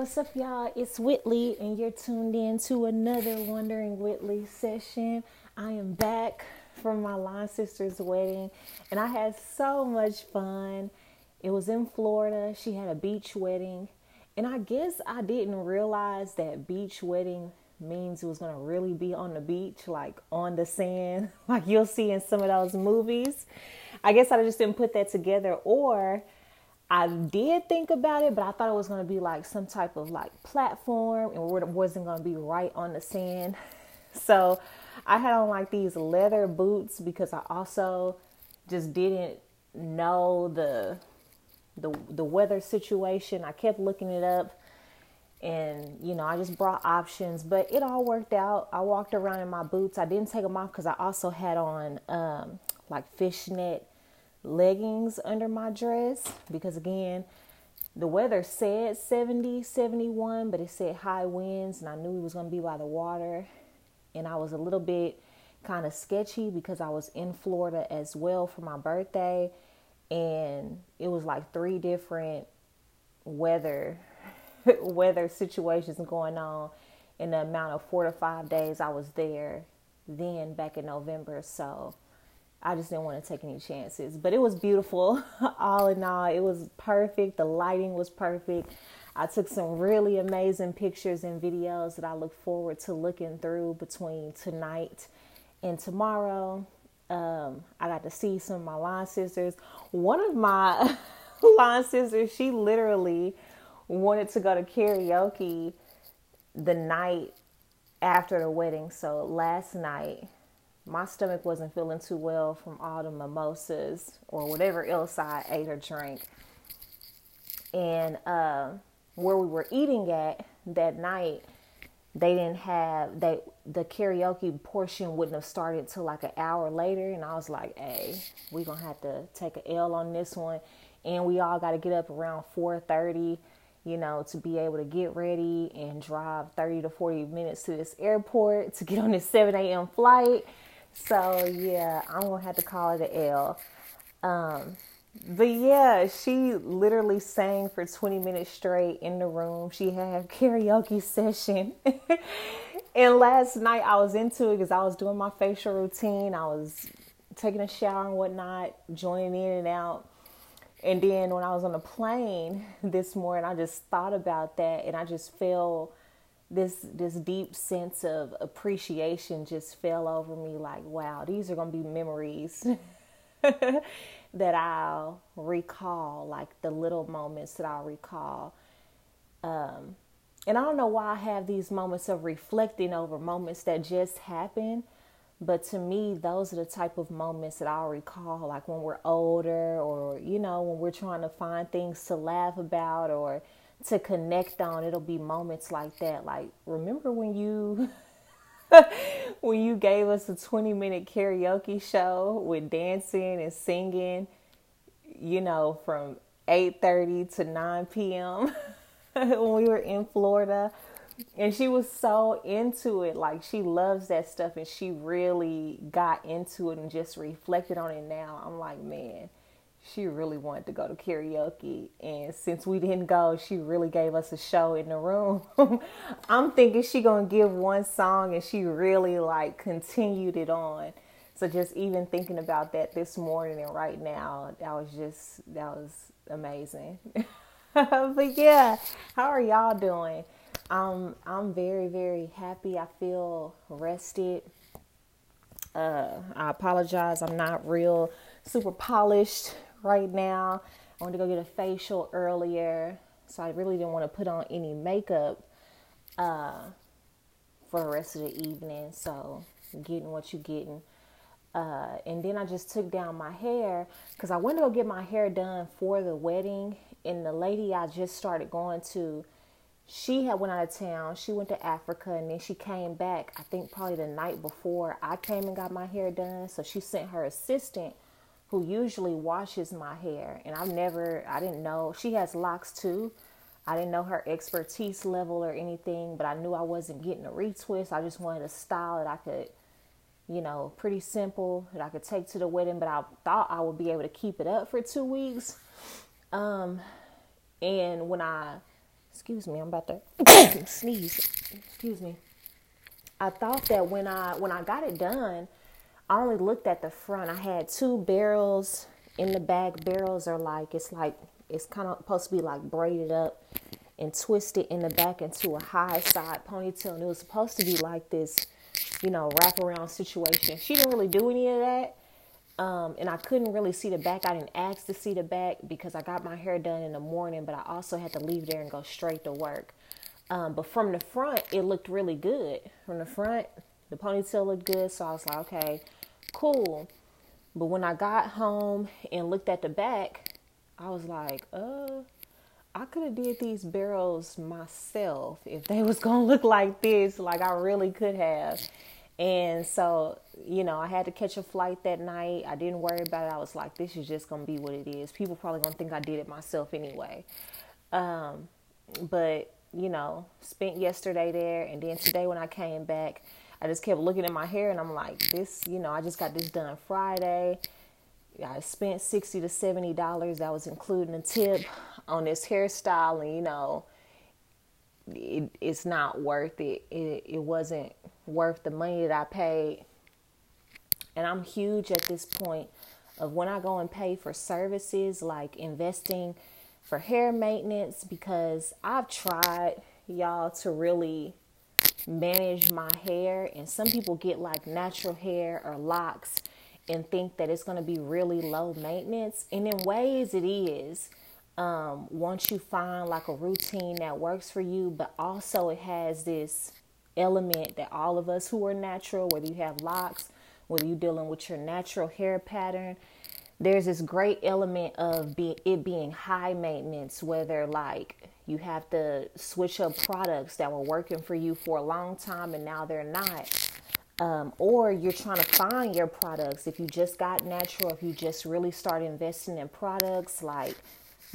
what's up, y'all? It's Whitley, and you're tuned in to another Wondering Whitley session. I am back from my line sister's wedding, and I had so much fun. It was in Florida. She had a beach wedding, and I guess I didn't realize that beach wedding means it was gonna really be on the beach, like on the sand, like you'll see in some of those movies. I guess I just didn't put that together, or I did think about it, but I thought it was going to be like some type of like platform and it wasn't going to be right on the sand. So I had on like these leather boots because I also just didn't know the the the weather situation. I kept looking it up and you know, I just brought options, but it all worked out. I walked around in my boots. I didn't take them off cuz I also had on um like fishnet leggings under my dress because again the weather said 70 71 but it said high winds and i knew it was going to be by the water. And i was a little bit kind of sketchy because i was in florida as well for my birthday and it was like three different weather weather situations going on in the amount of four to five days i was there then back in november. So I just didn't want to take any chances. But it was beautiful. all in all, it was perfect. The lighting was perfect. I took some really amazing pictures and videos that I look forward to looking through between tonight and tomorrow. Um, I got to see some of my line sisters. One of my line sisters, she literally wanted to go to karaoke the night after the wedding. So last night, my stomach wasn't feeling too well from all the mimosas or whatever else I ate or drank. And uh, where we were eating at that night, they didn't have they the karaoke portion wouldn't have started till like an hour later, and I was like, "Hey, we're gonna have to take a L on this one." And we all got to get up around four thirty you know, to be able to get ready and drive 30 to 40 minutes to this airport to get on this 7 a.m. flight. So yeah, I'm gonna have to call it an L. Um, but yeah, she literally sang for 20 minutes straight in the room. She had karaoke session. and last night I was into it because I was doing my facial routine. I was taking a shower and whatnot, joining in and out. And then when I was on the plane this morning, I just thought about that and I just felt this this deep sense of appreciation just fell over me like wow these are going to be memories that I'll recall like the little moments that I'll recall. Um, and I don't know why I have these moments of reflecting over moments that just happened but to me those are the type of moments that I'll recall like when we're older or you know when we're trying to find things to laugh about or to connect on it'll be moments like that. Like remember when you when you gave us a 20 minute karaoke show with dancing and singing you know from 8:30 to 9 p.m. when we were in Florida? And she was so into it. Like she loves that stuff and she really got into it and just reflected on it now. I'm like man she really wanted to go to karaoke and since we didn't go she really gave us a show in the room. I'm thinking she gonna give one song and she really like continued it on. So just even thinking about that this morning and right now that was just that was amazing. But yeah how are y'all doing? Um i'm very very happy. I feel rested. Uh i apologize. I'm not real super polished right now. I wanted to go get a facial earlier, so I really didn't want to put on any makeup uh, for the rest of the evening. So, getting what you're getting. Uh, and then I just took down my hair because I went to go get my hair done for the wedding. And the lady I just started going to, she had went out of town. She went to Africa and then she came back. I think probably the night before I came and got my hair done. So she sent her assistant who usually washes my hair. And I've never, I didn't know, she has locks too. I didn't know her expertise level or anything, but I knew I wasn't getting a retwist. I just wanted a style that I could, you know, pretty simple that I could take to the wedding, but I thought I would be able to keep it up for two weeks. Um, and when I excuse me, I'm about to sneeze. Excuse me. I thought that when I when I got it done, I only looked at the front. I had two barrels in the back. Barrels are like it's like it's kind of supposed to be like braided up and twisted in the back into a high side ponytail, and it was supposed to be like this, you know, wraparound situation. She didn't really do any of that. Um, and I couldn't really see the back. I didn't ask to see the back because I got my hair done in the morning, but I also had to leave there and go straight to work. Um, but from the front, it looked really good. From the front, the ponytail looked good, so I was like, okay, cool. But when I got home and looked at the back, I was like, uh, I could have did these barrels myself if they was gonna look like this. Like I really could have. And so, you know, I had to catch a flight that night. I didn't worry about it. I was like, this is just to be what it is. People probably to think I did it myself anyway. Um, but, you know, spent yesterday there. And then today when I came back, I just kept looking at my hair and I'm like, this, you know, I just got this done Friday. I spent 60 to $70. That was including a tip on this hairstyle. And, you know, it, it's not worth it. It, it wasn't worth the money that I paid. And I'm huge at this point of when I go and pay for services like investing for hair maintenance because I've tried y'all to really manage my hair and some people get like natural hair or locks and think that it's going to be really low maintenance. And in ways it is um, once you find like a routine that works for you but also it has this element that all of us who are natural, whether you have locks, whether you're dealing with your natural hair pattern, there's this great element of be, it being high maintenance, whether like you have to switch up products that were working for you for a long time and now they're not. Um, or you're trying to find your products. If you just got natural, if you just really start investing in products, like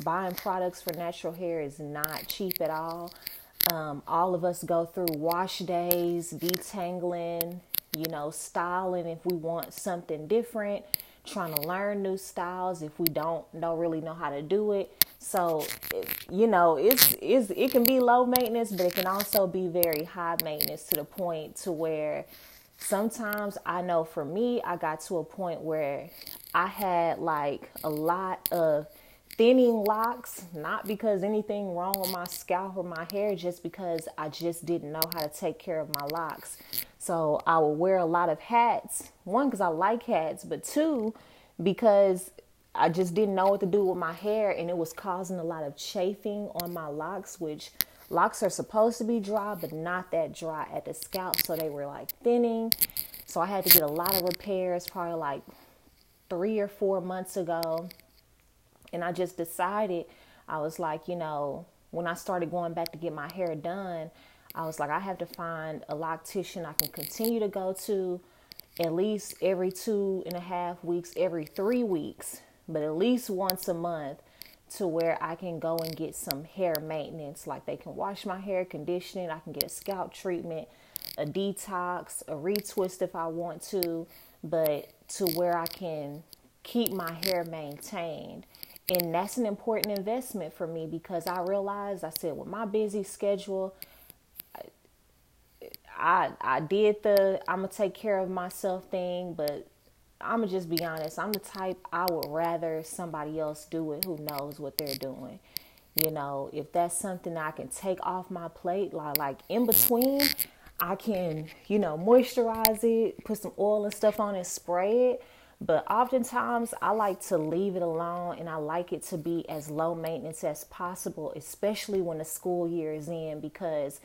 buying products for natural hair is not cheap at all. Um, all of us go through wash days, detangling, you know, styling if we want something different, trying to learn new styles if we don't don't really know how to do it. So, you know, it's, it's it can be low maintenance, but it can also be very high maintenance to the point to where sometimes I know for me, I got to a point where I had like a lot of thinning locks, not because anything wrong with my scalp or my hair, just because I just didn't know how to take care of my locks. So I would wear a lot of hats. One, because I like hats, but two, because I just didn't know what to do with my hair and it was causing a lot of chafing on my locks, which locks are supposed to be dry, but not that dry at the scalp. So they were like thinning. So I had to get a lot of repairs, probably like three or four months ago and I just decided, I was like, you know, when I started going back to get my hair done, I was like, I have to find a loctician I can continue to go to at least every two and a half weeks, every three weeks, but at least once a month to where I can go and get some hair maintenance. Like they can wash my hair, conditioning, I can get a scalp treatment, a detox, a retwist if I want to, but to where I can keep my hair maintained and that's an important investment for me because I realized I said with my busy schedule I I did the I'm gonna take care of myself thing, but I'm gonna just be honest. I'm the type I would rather somebody else do it who knows what they're doing. You know, if that's something I can take off my plate, like like in between, I can you know moisturize it, put some oil and stuff on it, spray it. But oftentimes I like to leave it alone and I like it to be as low maintenance as possible, especially when the school year is in, because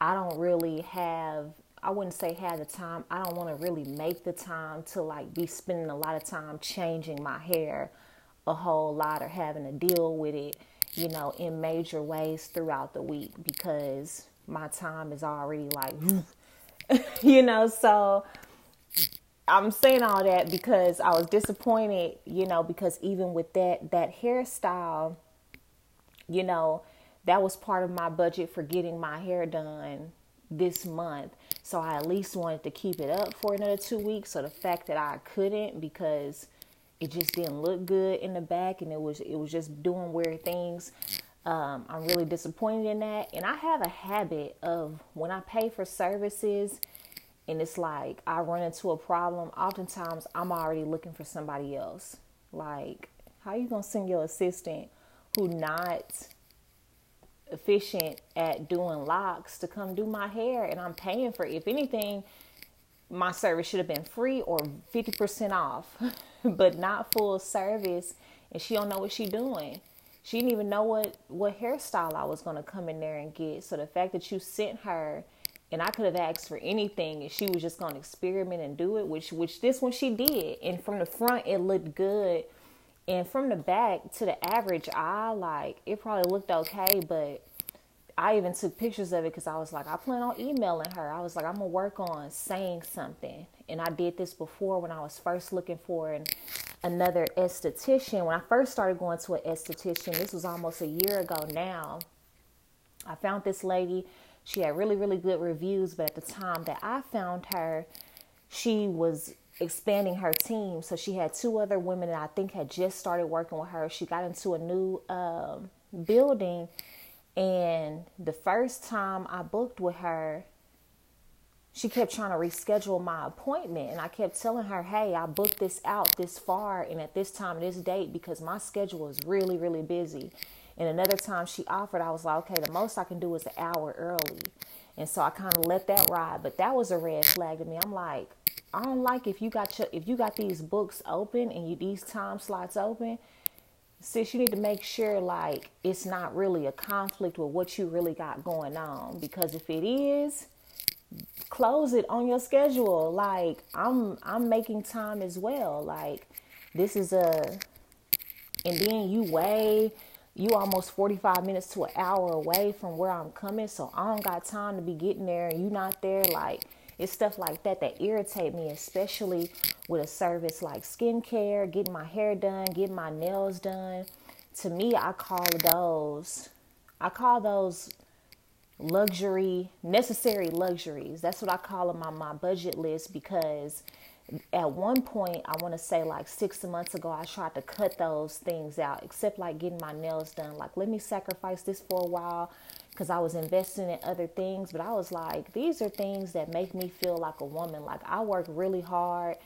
I don't really have, I wouldn't say have the time, I don't want to really make the time to like be spending a lot of time changing my hair a whole lot or having to deal with it, you know, in major ways throughout the week because my time is already like, you know, so I'm saying all that because I was disappointed, you know, because even with that that hairstyle, you know, that was part of my budget for getting my hair done this month. So I at least wanted to keep it up for another 2 weeks. So the fact that I couldn't because it just didn't look good in the back and it was it was just doing weird things Um, I'm really disappointed in that. And I have a habit of when I pay for services and it's like I run into a problem, oftentimes I'm already looking for somebody else. Like, how are you gonna send your assistant who not efficient at doing locks to come do my hair and I'm paying for it. If anything, my service should have been free or 50% off, but not full service and she don't know what she doing. She didn't even know what what hairstyle I was going to come in there and get. So the fact that you sent her and I could have asked for anything and she was just going to experiment and do it, which which this one she did. And from the front it looked good and from the back to the average eye, like it probably looked okay, but I even took pictures of it because I was like, I plan on emailing her. I was like, I'm gonna work on saying something. And I did this before when I was first looking for an, another esthetician. When I first started going to an esthetician, this was almost a year ago now. I found this lady. She had really, really good reviews, but at the time that I found her, she was expanding her team. So she had two other women that I think had just started working with her. She got into a new um, building, and the first time I booked with her, she kept trying to reschedule my appointment. And I kept telling her, hey, I booked this out this far and at this time, this date, because my schedule is really, really busy. And another time she offered, I was like, okay, the most I can do is an hour early. And so I kind of let that ride. But that was a red flag to me. I'm like, I don't like if you got your if you got these books open and you these time slots open, sis, you need to make sure like it's not really a conflict with what you really got going on. Because if it is, close it on your schedule. Like I'm I'm making time as well. Like this is a and then you weigh you almost 45 minutes to an hour away from where I'm coming, so I don't got time to be getting there and you not there like it's stuff like that that irritate me, especially with a service like skincare, getting my hair done, getting my nails done. To me, I call those, I call those luxury, necessary luxuries. That's what I call them on my budget list because at one point, I want to say like six months ago, I tried to cut those things out, except like getting my nails done. Like, let me sacrifice this for a while because I was investing in other things. But I was like, these are things that make me feel like a woman. Like, I work really hard.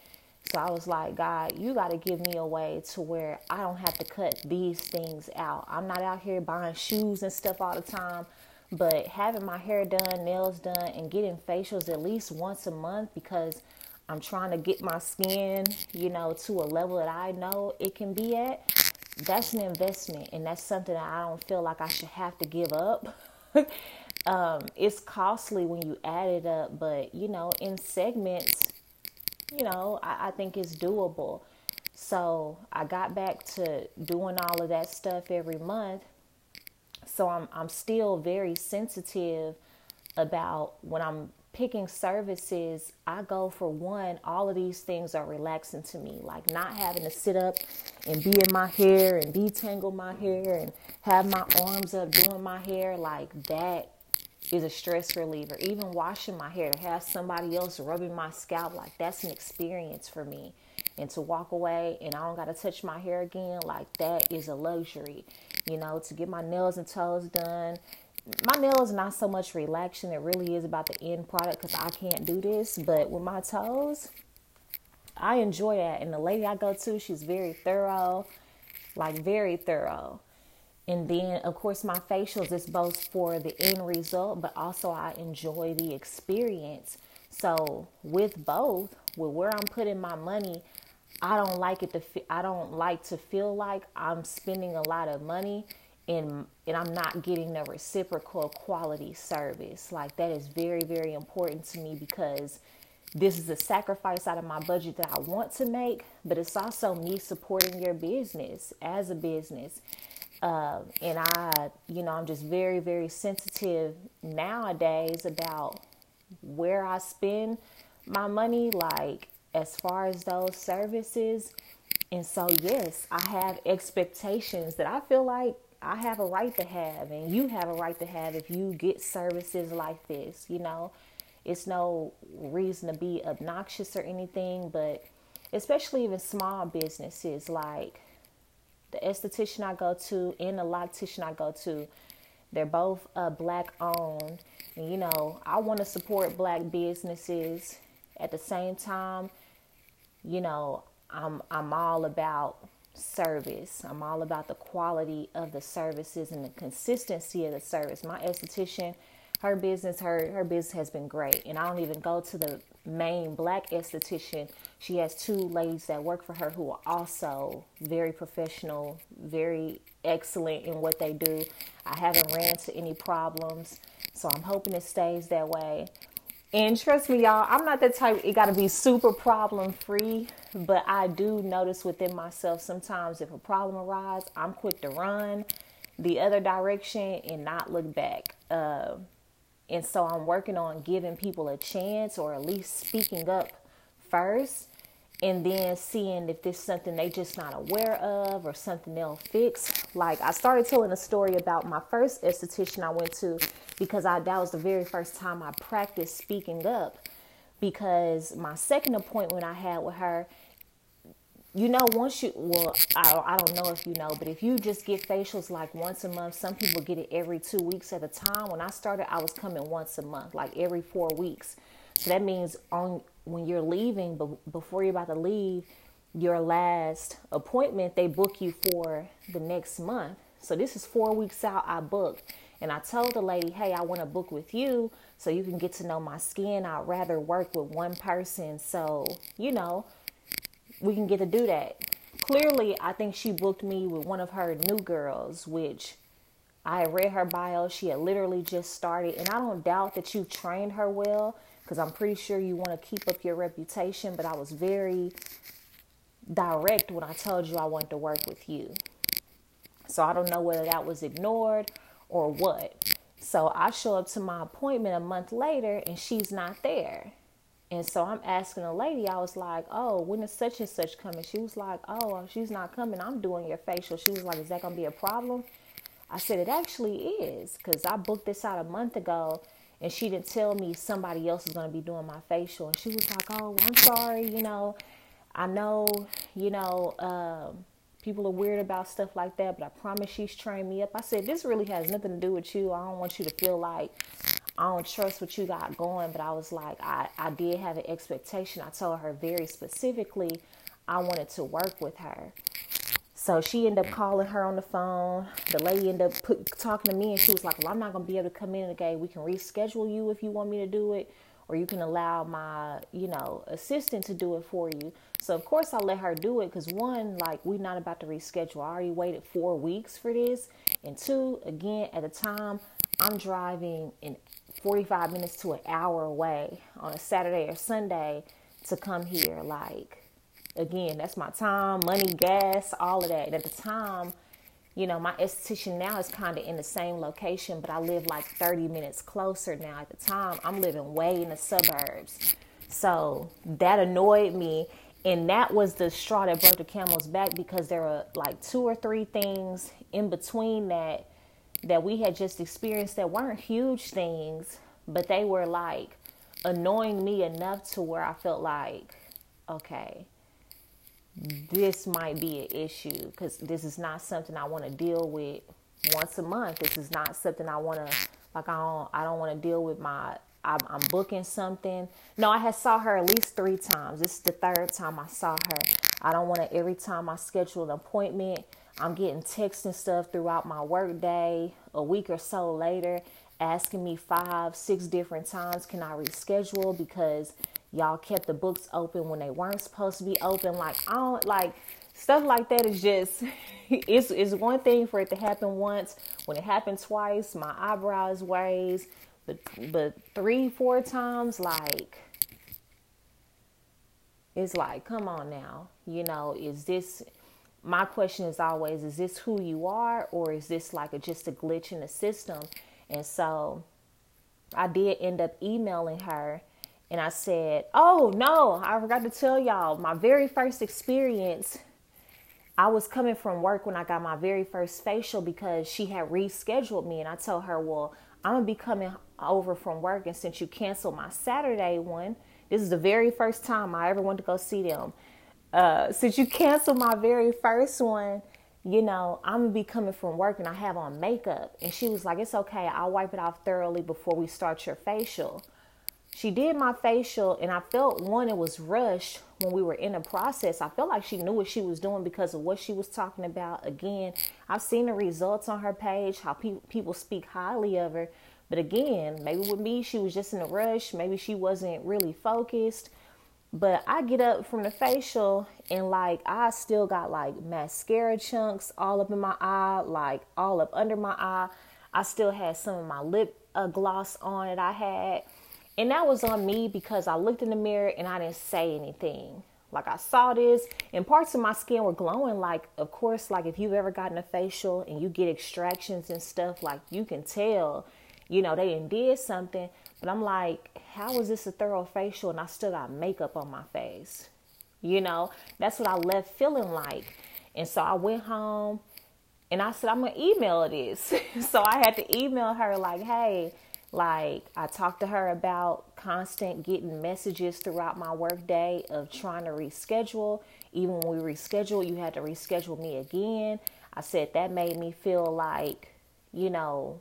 So I was like, God, you got to give me a way to where I don't have to cut these things out. I'm not out here buying shoes and stuff all the time, but having my hair done, nails done, and getting facials at least once a month because I'm trying to get my skin, you know, to a level that I know it can be at. That's an investment, and that's something that I don't feel like I should have to give up. um, it's costly when you add it up, but you know, in segments, you know, I, I think it's doable. So I got back to doing all of that stuff every month. So I'm I'm still very sensitive about when I'm picking services, I go for one, all of these things are relaxing to me. Like not having to sit up and be in my hair and detangle my hair and have my arms up doing my hair. Like that is a stress reliever. Even washing my hair, to have somebody else rubbing my scalp, like that's an experience for me. And to walk away and I don't got to touch my hair again, like that is a luxury. You know, to get my nails and toes done my nails not so much relaxing. It really is about the end product because I can't do this. But with my toes, I enjoy that. And the lady I go to, she's very thorough, like very thorough. And then, of course, my facials is both for the end result, but also I enjoy the experience. So with both, with where I'm putting my money, I don't like it to. I don't like to feel like I'm spending a lot of money and and I'm not getting the reciprocal quality service. Like that is very very important to me because this is a sacrifice out of my budget that I want to make, but it's also me supporting your business as a business. Uh, and I, you know, I'm just very, very sensitive nowadays about where I spend my money, like as far as those services. And so, yes, I have expectations that I feel like I have a right to have, and you have a right to have if you get services like this. You know, it's no reason to be obnoxious or anything, but especially even small businesses, like the esthetician I go to and the loctician I go to, they're both uh, black owned. And, you know, I want to support black businesses. At the same time, you know, I'm I'm all about service. I'm all about the quality of the services and the consistency of the service. My esthetician, her business, her her business has been great, and I don't even go to the main black esthetician. She has two ladies that work for her who are also very professional, very excellent in what they do. I haven't ran into any problems, so I'm hoping it stays that way. And trust me, y'all, I'm not the type, it got to be super problem free, but I do notice within myself sometimes if a problem arises, I'm quick to run the other direction and not look back. Uh, and so I'm working on giving people a chance or at least speaking up first and then seeing if this is something they just not aware of or something they'll fix. Like I started telling a story about my first esthetician I went to because I that was the very first time I practiced speaking up. Because my second appointment I had with her you know once you well I, I don't know if you know but if you just get facials like once a month some people get it every two weeks at a time. When i started i was coming once a month like every four weeks. So that means on when you're leaving but before you're about to leave your last appointment they book you for the next month so this is four weeks out i booked and i told the lady hey i want to book with you so you can get to know my skin i'd rather work with one person so you know we can get to do that. Clearly, I think she booked me with one of her new girls, which I read her bio. She had literally just started, and I don't doubt that you trained her well because I'm pretty sure you want to keep up your reputation. But I was very direct when I told you I wanted to work with you. So I don't know whether that was ignored or what. So I show up to my appointment a month later and she's not there. And so I'm asking a lady, I was like, oh, when is such and such coming? She was like, oh, she's not coming. I'm doing your facial. She was like, is that going to be a problem? I said, it actually is because I booked this out a month ago and she didn't tell me somebody else is going to be doing my facial. And she was like, oh, I'm sorry. You know, I know, you know, um, people are weird about stuff like that, but I promise she's trained me up. I said, this really has nothing to do with you. I don't want you to feel like I don't trust what you got going, but I was like, I, I did have an expectation. I told her very specifically I wanted to work with her. So she ended up mm. calling her on the phone. The lady ended up put, talking to me, and she was like, Well, I'm not going to be able to come in today. We can reschedule you if you want me to do it, or you can allow my, you know, assistant to do it for you. So, of course, I let her do it because one, like, we're not about to reschedule. I already waited four weeks for this. And two, again, at the time, I'm driving in 45 minutes to an hour away on a Saturday or Sunday to come here. Like, again, that's my time, money, gas, all of that. At the time, you know, my esthetician now is kind of in the same location, but I live like 30 minutes closer now. At the time, I'm living way in the suburbs. So that annoyed me. And that was the straw that broke the camel's back because there were like two or three things in between that that we had just experienced that weren't huge things, but they were like annoying me enough to where I felt like, okay, this might be an issue because this is not something I want to deal with once a month. This is not something I want to like. I don't. I don't want to deal with my. I'm, I'm, booking something. No, I had saw her at least three times. This is the third time I saw her. I don't want to every time I schedule an appointment I'm getting texts and stuff throughout my workday a week or so later asking me five, six different times, can I reschedule because y'all kept the books open when they weren't supposed to be open. Like I don't like stuff like that is just it's it's one thing for it to happen once. When it happened twice, my eyebrows raised. But but three, four times, like it's like, come on now. You know, is this my question is always is this who you are or is this like a, just a glitch in the system and so i did end up emailing her and i said oh no i forgot to tell y'all my very first experience i was coming from work when i got my very first facial because she had rescheduled me and i told her well i'm gonna be coming over from work and since you canceled my saturday one this is the very first time i ever went to go see them uh, since you canceled my very first one, you know, I'm gonna be coming from work and I have on makeup. And she was like, It's okay, I'll wipe it off thoroughly before we start your facial. She did my facial, and I felt one, it was rushed when we were in the process. I felt like she knew what she was doing because of what she was talking about. Again, I've seen the results on her page, how pe- people speak highly of her. But again, maybe with me, she was just in a rush. Maybe she wasn't really focused. But I get up from the facial and like I still got like mascara chunks all up in my eye, like all up under my eye. I still had some of my lip uh, gloss on that I had. And that was on me because I looked in the mirror and I didn't say anything. Like I saw this and parts of my skin were glowing. Like, of course, like if you've ever gotten a facial and you get extractions and stuff, like you can tell, you know, they didn't something. But I'm like, how is this a thorough facial and I still got makeup on my face? You know, that's what I left feeling like. And so I went home and I said, I'm to email this. so I had to email her, like, hey, like I talked to her about constant getting messages throughout my workday of trying to reschedule. Even when we rescheduled, you had to reschedule me again. I said that made me feel like, you know,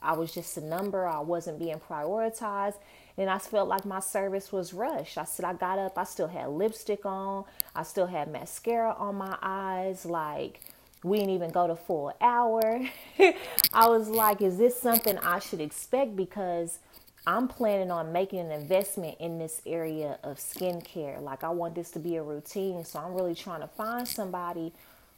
I was just a number. I wasn't being prioritized. And I felt like my service was rushed. I said, I got up, I still had lipstick on, I still had mascara on my eyes. Like, we didn't even go to full hour. I was like, is this something I should expect? Because I'm planning on making an investment in this area of skincare. Like, I want this to be a routine. So I'm really trying to find somebody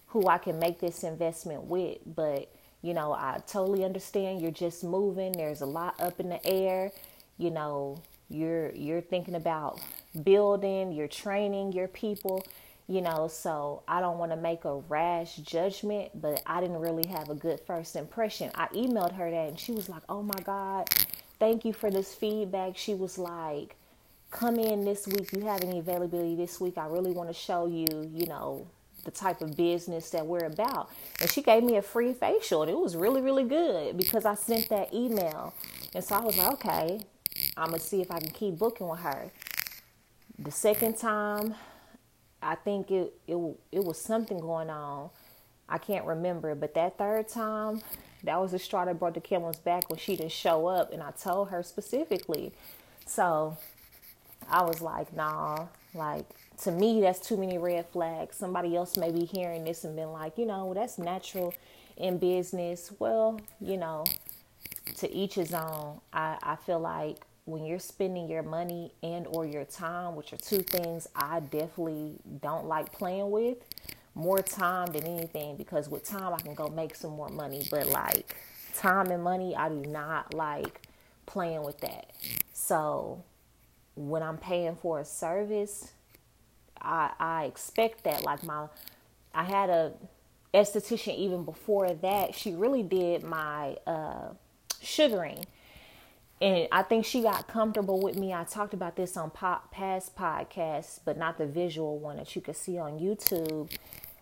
who I can make this investment with. But you know, I totally understand you're just moving. There's a lot up in the air. You know, you're you're thinking about building, you're training your people, you know, so I don't want to make a rash judgment, but I didn't really have a good first impression. I emailed her that and she was like, "Oh my god, thank you for this feedback." She was like, "Come in this week. You have any availability this week? I really want to show you, you know, the type of business that we're about. And she gave me a free facial, and it was really, really good because I sent that email. And so I was like, okay, I'm gonna see if I can keep booking with her. The second time, I think it it it was something going on. I can't remember, but that third time, that was the straw that brought the camel's back when she didn't show up, and I told her specifically. So I was like, nah, like to me, that's too many red flags. Somebody else may be hearing this and been like, you know, that's natural in business. Well, you know, to each his own. I, I feel like when you're spending your money and or your time, which are two things I definitely don't like playing with, more time than anything because with time I can go make some more money, but like time and money, I do not like playing with that. So when I'm paying for a service, I, I expect that. Like my, I had a esthetician even before that. She really did my uh, sugaring, and I think she got comfortable with me. I talked about this on pop, past podcasts, but not the visual one that you could see on YouTube.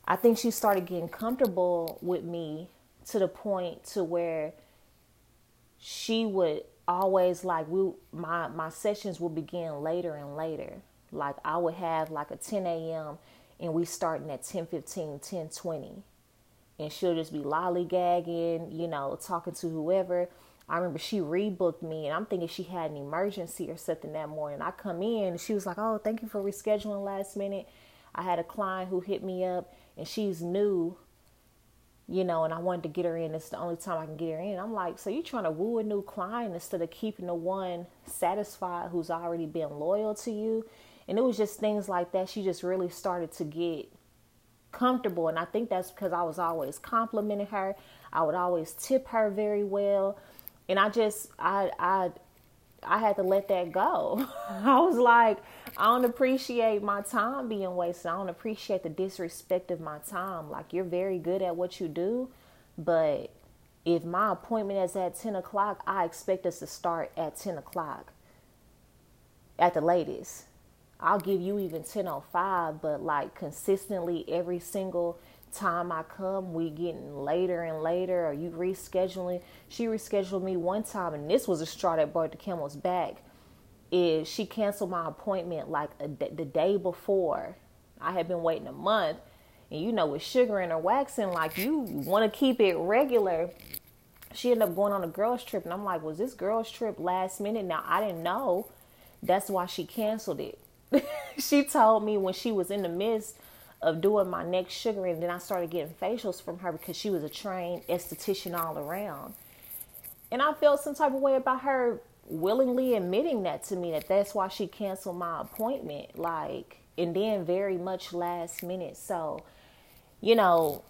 I think she started getting comfortable with me to the point to where she would always like we my my sessions would begin later and later like I would have like a 10 a.m. and we starting at 10 15, 10 20. And she'll just be lollygagging, you know, talking to whoever. I remember she rebooked me and I'm thinking she had an emergency or something that morning. I come in and she was like, Oh, thank you for rescheduling last minute. I had a client who hit me up and she's new, you know, and I wanted to get her in. It's the only time I can get her in. I'm like, so you trying to woo a new client instead of keeping the one satisfied who's already been loyal to you? And it was just things like that. She just really started to get comfortable. And I think that's because I was always complimenting her. I would always tip her very well. And I just, I, I, I had to let that go. I was like, I don't appreciate my time being wasted. I don't appreciate the disrespect of my time. Like, you're very good at what you do, but if my appointment is at 10 o'clock, I expect us to start at 10 o'clock at the latest. I'll give you even 1005, but like consistently every single time I come, we getting later and later. Are you rescheduling? She rescheduled me one time, and this was a straw that brought the camel's back. Is she canceled my appointment like the day before? I had been waiting a month, And you know, with sugaring or waxing, like you want to keep it regular. She ended up going on a girls' trip, and I'm like, was this girls' trip last minute? Now, I didn't know. That's why she canceled it. she told me when she was in the midst of doing my next sugaring, and then I started getting facials from her because she was a trained esthetician all around. And I felt some type of way about her willingly admitting that to me that that's why she canceled my appointment. Like, and then very much last minute. So, you know,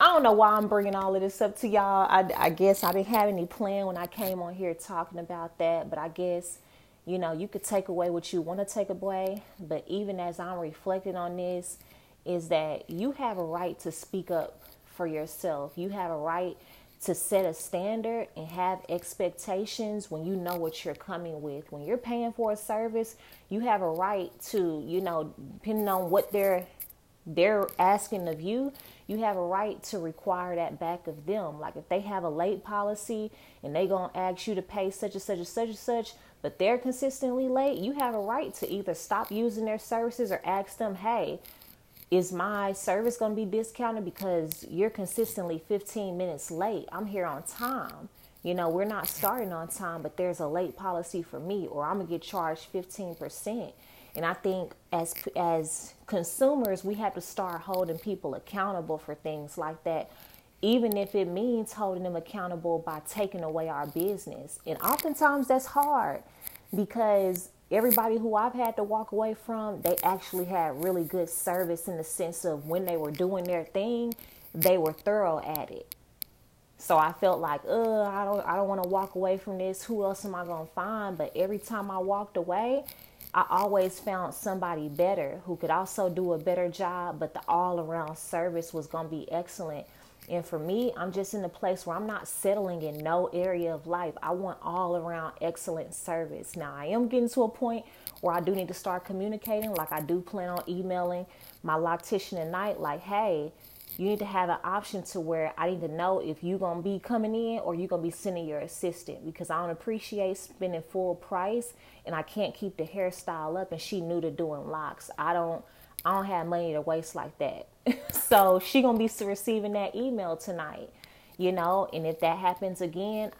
I don't know why I'm bringing all of this up to y'all. I, I guess I didn't have any plan when I came on here talking about that, but I guess you know, you could take away what you want to take away, but even as I'm reflecting on this, is that you have a right to speak up for yourself. You have a right to set a standard and have expectations when you know what you're coming with. When you're paying for a service, you have a right to, you know, depending on what they're they're asking of you, you have a right to require that back of them. Like if they have a late policy and they gonna ask you to pay such and such and such and such, but they're consistently late, you have a right to either stop using their services or ask them, hey, is my service going to be discounted because you're consistently 15 minutes late? I'm here on time. You know, we're not starting on time, but there's a late policy for me, or I'm going to get charged 15%. And I think as as consumers, we have to start holding people accountable for things like that even if it means holding them accountable by taking away our business. And oftentimes that's hard because everybody who I've had to walk away from, they actually had really good service in the sense of when they were doing their thing, they were thorough at it. So I felt like, uh, I don't I don't want to walk away from this. Who else am I going to find? But every time I walked away, I always found somebody better who could also do a better job, but the all-around service was going to be excellent. And for me, I'm just in a place where I'm not settling in no area of life. I want all around excellent service. Now, I am getting to a point where I do need to start communicating. Like, I do plan on emailing my loctician at night, like, hey, you need to have an option to where I need to know if you're going to be coming in or you're going to be sending your assistant because I don't appreciate spending full price and I can't keep the hairstyle up and she new to doing locks. I don't I don't have money to waste like that. so she gonna be receiving that email tonight, you know. And if that happens again,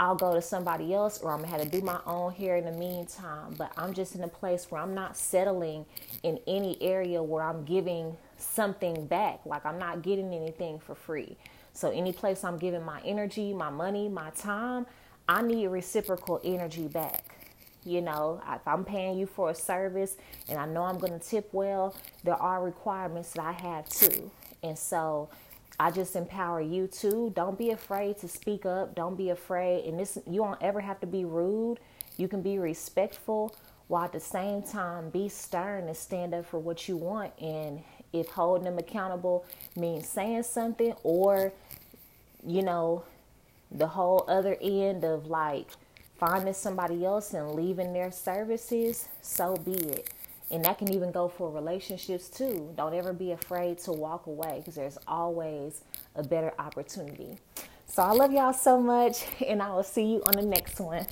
I'll go to somebody else, or I'm gonna have to do my own hair in the meantime. But I'm just in a place where I'm not settling in any area where I'm giving something back. Like I'm not getting anything for free. So any place I'm giving my energy, my money, my time, I need reciprocal energy back. You know, if I'm paying you for a service and I know I'm going to tip well, there are requirements that I have too. And so I just empower you too. Don't be afraid to speak up. Don't be afraid. And this, you don't ever have to be rude. You can be respectful while at the same time be stern and stand up for what you want. And if holding them accountable means saying something or, you know, the whole other end of like, finding somebody else and leaving their services, so be it. And that can even go for relationships too. Don't ever be afraid to walk away because there's always a better opportunity. So I love y'all so much, and I will see you on the next one.